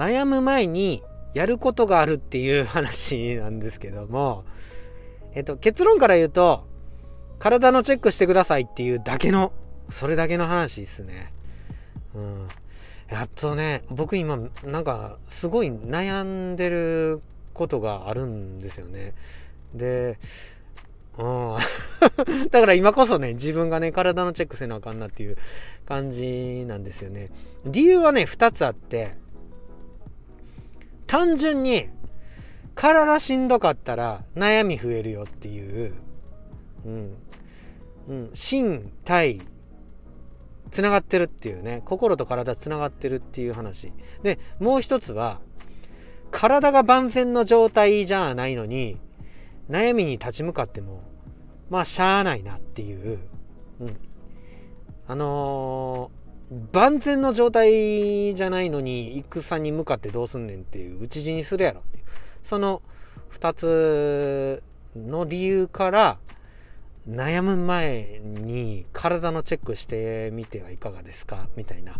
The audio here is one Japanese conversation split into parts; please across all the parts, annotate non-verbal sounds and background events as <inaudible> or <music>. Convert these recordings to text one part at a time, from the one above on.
悩む前にやることがあるっていう話なんですけども、えっと、結論から言うと、体のチェックしてくださいっていうだけの、それだけの話ですね。うん。やっとね、僕今、なんか、すごい悩んでることがあるんですよね。で、うん。<laughs> だから今こそね、自分がね、体のチェックせなあかんなっていう感じなんですよね。理由はね、2つあって、単純に、体しんどかったら悩み増えるよっていう、うん。うん、心、体、つながってるっていうね、心と体つながってるっていう話。で、もう一つは、体が万全の状態じゃないのに、悩みに立ち向かっても、まあ、しゃあないなっていう、うん。あのー、万全の状態じゃないのに、戦に向かってどうすんねんっていう、討ち死にするやろっていう。その二つの理由から、悩む前に体のチェックしてみてはいかがですかみたいな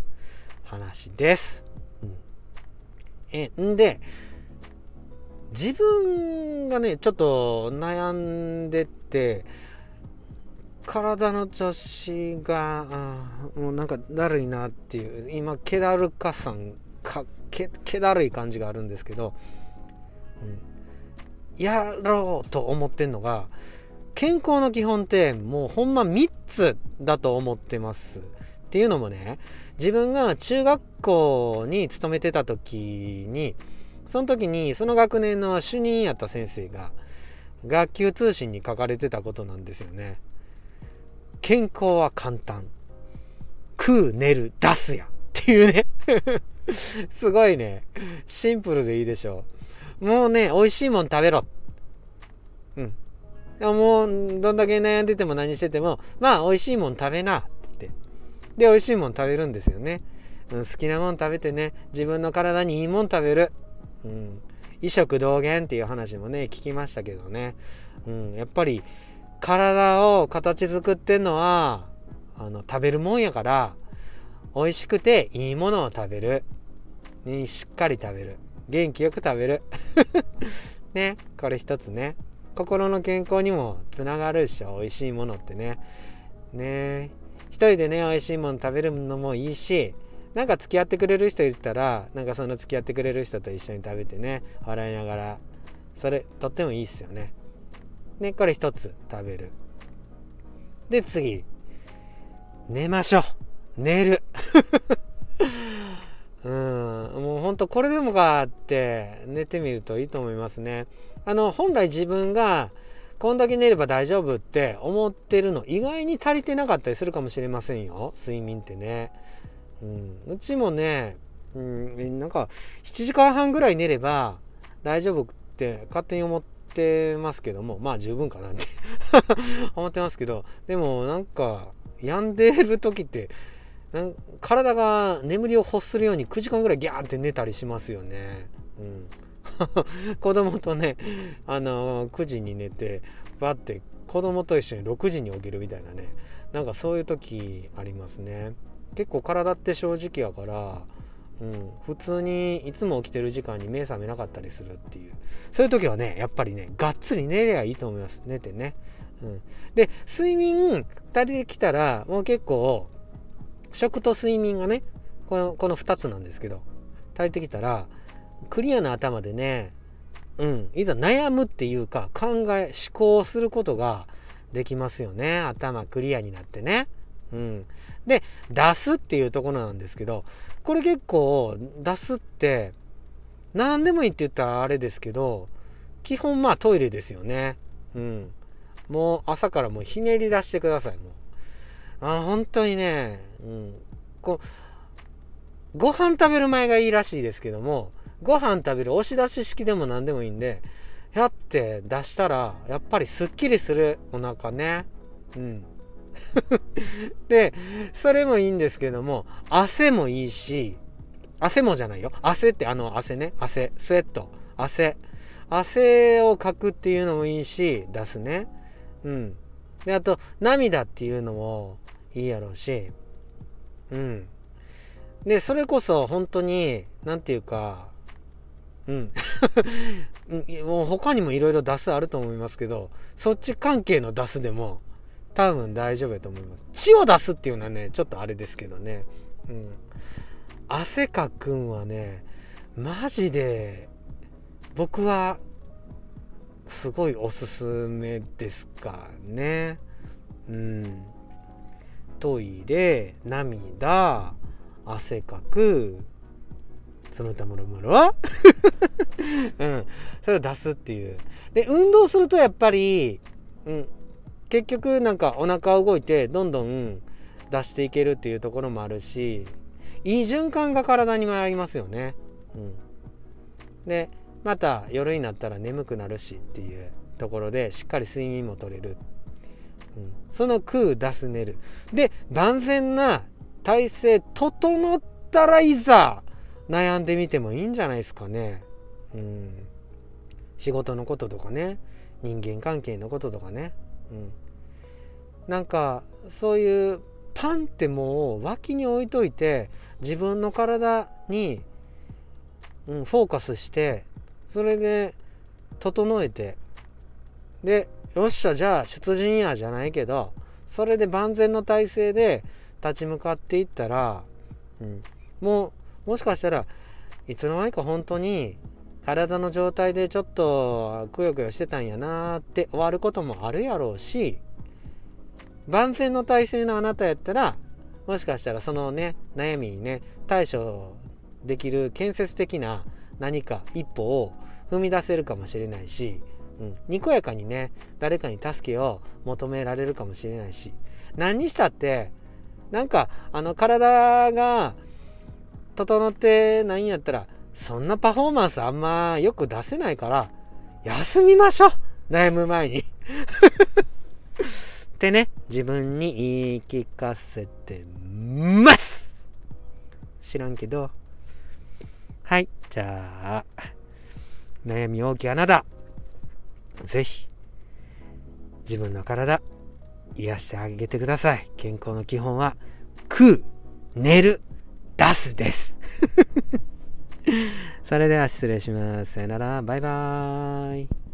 話です。うん、え、んで、自分がね、ちょっと悩んでて、体の調子が、もうなんかだるいなっていう、今、気だるかさん、かけ、気だるい感じがあるんですけど、うん、やろうと思ってんのが、健康の基本ってもうほんま3つだと思ってます。っていうのもね、自分が中学校に勤めてた時に、その時にその学年の主任やった先生が学級通信に書かれてたことなんですよね。健康は簡単。食う、寝る、出すや。っていうね <laughs> すごいね。シンプルでいいでしょう。もうね、美味しいもん食べろ。うん。もう、どんだけ悩んでても何してても、まあ、美味しいもん食べな。って言って。で、美味しいもん食べるんですよね。うん、好きなもん食べてね、自分の体にいいもん食べる。うん、異食同源っていう話もね聞きましたけどね、うん、やっぱり体を形作ってんのはあの食べるもんやから美味しくていいものを食べる、ね、しっかり食べる。元気よく食べる。<laughs> ね。これ一つね。心の健康にもつながるでしょ。美味しいものってね。ね。一人でね美味しいもの食べるのもいいしなんか付き合ってくれる人いたらなんかその付き合ってくれる人と一緒に食べてね笑いながらそれとってもいいっすよね。ねこれ一つ食べる。で次。寝ましょう。寝る。<laughs> うん。もうほんとこれでもかって寝てみるといいと思いますね。あの本来自分がこんだけ寝れば大丈夫って思ってるの意外に足りてなかったりするかもしれませんよ。睡眠ってね。うん、うちもね、うん、なんか7時間半ぐらい寝れば大丈夫って勝手に思っててますけどもまあ十分かなって <laughs> 思ってますけどでもなんか病んでる時ってなん体が眠りを欲するように9時間ぐらいギャーって寝たりしますよね。うん、<laughs> 子供とねあの9時に寝てバッて子供と一緒に6時に起きるみたいなねなんかそういう時ありますね。結構体って正直やから、うん、普通にいつも起きてる時間に目覚めなかったりするっていう。そういう時はねやっぱりねがっつり寝りゃいいと思います。寝てね、うん、で睡眠足りてきたらもう結構食と睡眠がねこのこの2つなんですけど足りてきたらクリアな頭でねうんいざ悩むっていうか考え思考することができますよね。頭クリアになってね。うん。で、出すっていうところなんですけど、これ結構出すって、何でもいいって言ったらあれですけど、基本まあトイレですよね。うん。もう朝からもうひねり出してください、もう。あ、本当にね、うん。こう、ご飯食べる前がいいらしいですけども、ご飯食べる押し出し式でも何でもいいんで、やって出したら、やっぱりすっきりするお腹ね。うん。<laughs> で、それもいいんですけども、汗もいいし、汗もじゃないよ。汗ってあの汗ね。汗。スウェット。汗。汗をかくっていうのもいいし、出すね。うん。で、あと、涙っていうのもいいやろうし、うん。で、それこそ本当に、なんていうか、うん。<laughs> もう他にもいろいろ出すあると思いますけど、そっち関係の出すでも多分大丈夫やと思います。血を出すっていうのはね、ちょっとあれですけどね。うん。汗かくんはね、マジで、僕は、すごいおすすめですかね。うん。トイレ、涙、汗かく、その他もろもろ <laughs> うん。それを出すっていう。で、運動するとやっぱり、うん。結局なんかお腹動いてどんどん出していけるっていうところもあるし、いい循環が体にもありますよね。うん。で、また夜になったら眠くなるしっていうところでしっかり睡眠も取れる。うん、その空出す寝る。で、万全な体勢整ったらいざ悩んでみてもいいんじゃないですかね。うん。仕事のこととかね。人間関係のこととかね。うん。なんか、そういうパンってもう脇に置いといて、自分の体に、うん、フォーカスして、それで整えて、で、よっしゃ、じゃあ出陣やじゃないけど、それで万全の体制で立ち向かっていったら、うん、もうもしかしたらいつの間にか本当に体の状態でちょっとくよくよしてたんやなーって終わることもあるやろうし万全の体制のあなたやったらもしかしたらそのね悩みにね対処できる建設的な何か一歩を踏み出せるかもしれないし、うん、にこやかにね誰かに助けを求められるかもしれないし何にしたってなんかあの体が整ってないんやったらそんなパフォーマンスあんまよく出せないから休みましょう。悩む前に。<laughs> ってね自分に言い聞かせてます。知らんけど。はいじゃあ悩み大きいあなた。ぜひ自分の体癒してあげてください。健康の基本は食う寝る出すです。<laughs> <laughs> それでは失礼します。さよなら。バイバーイ。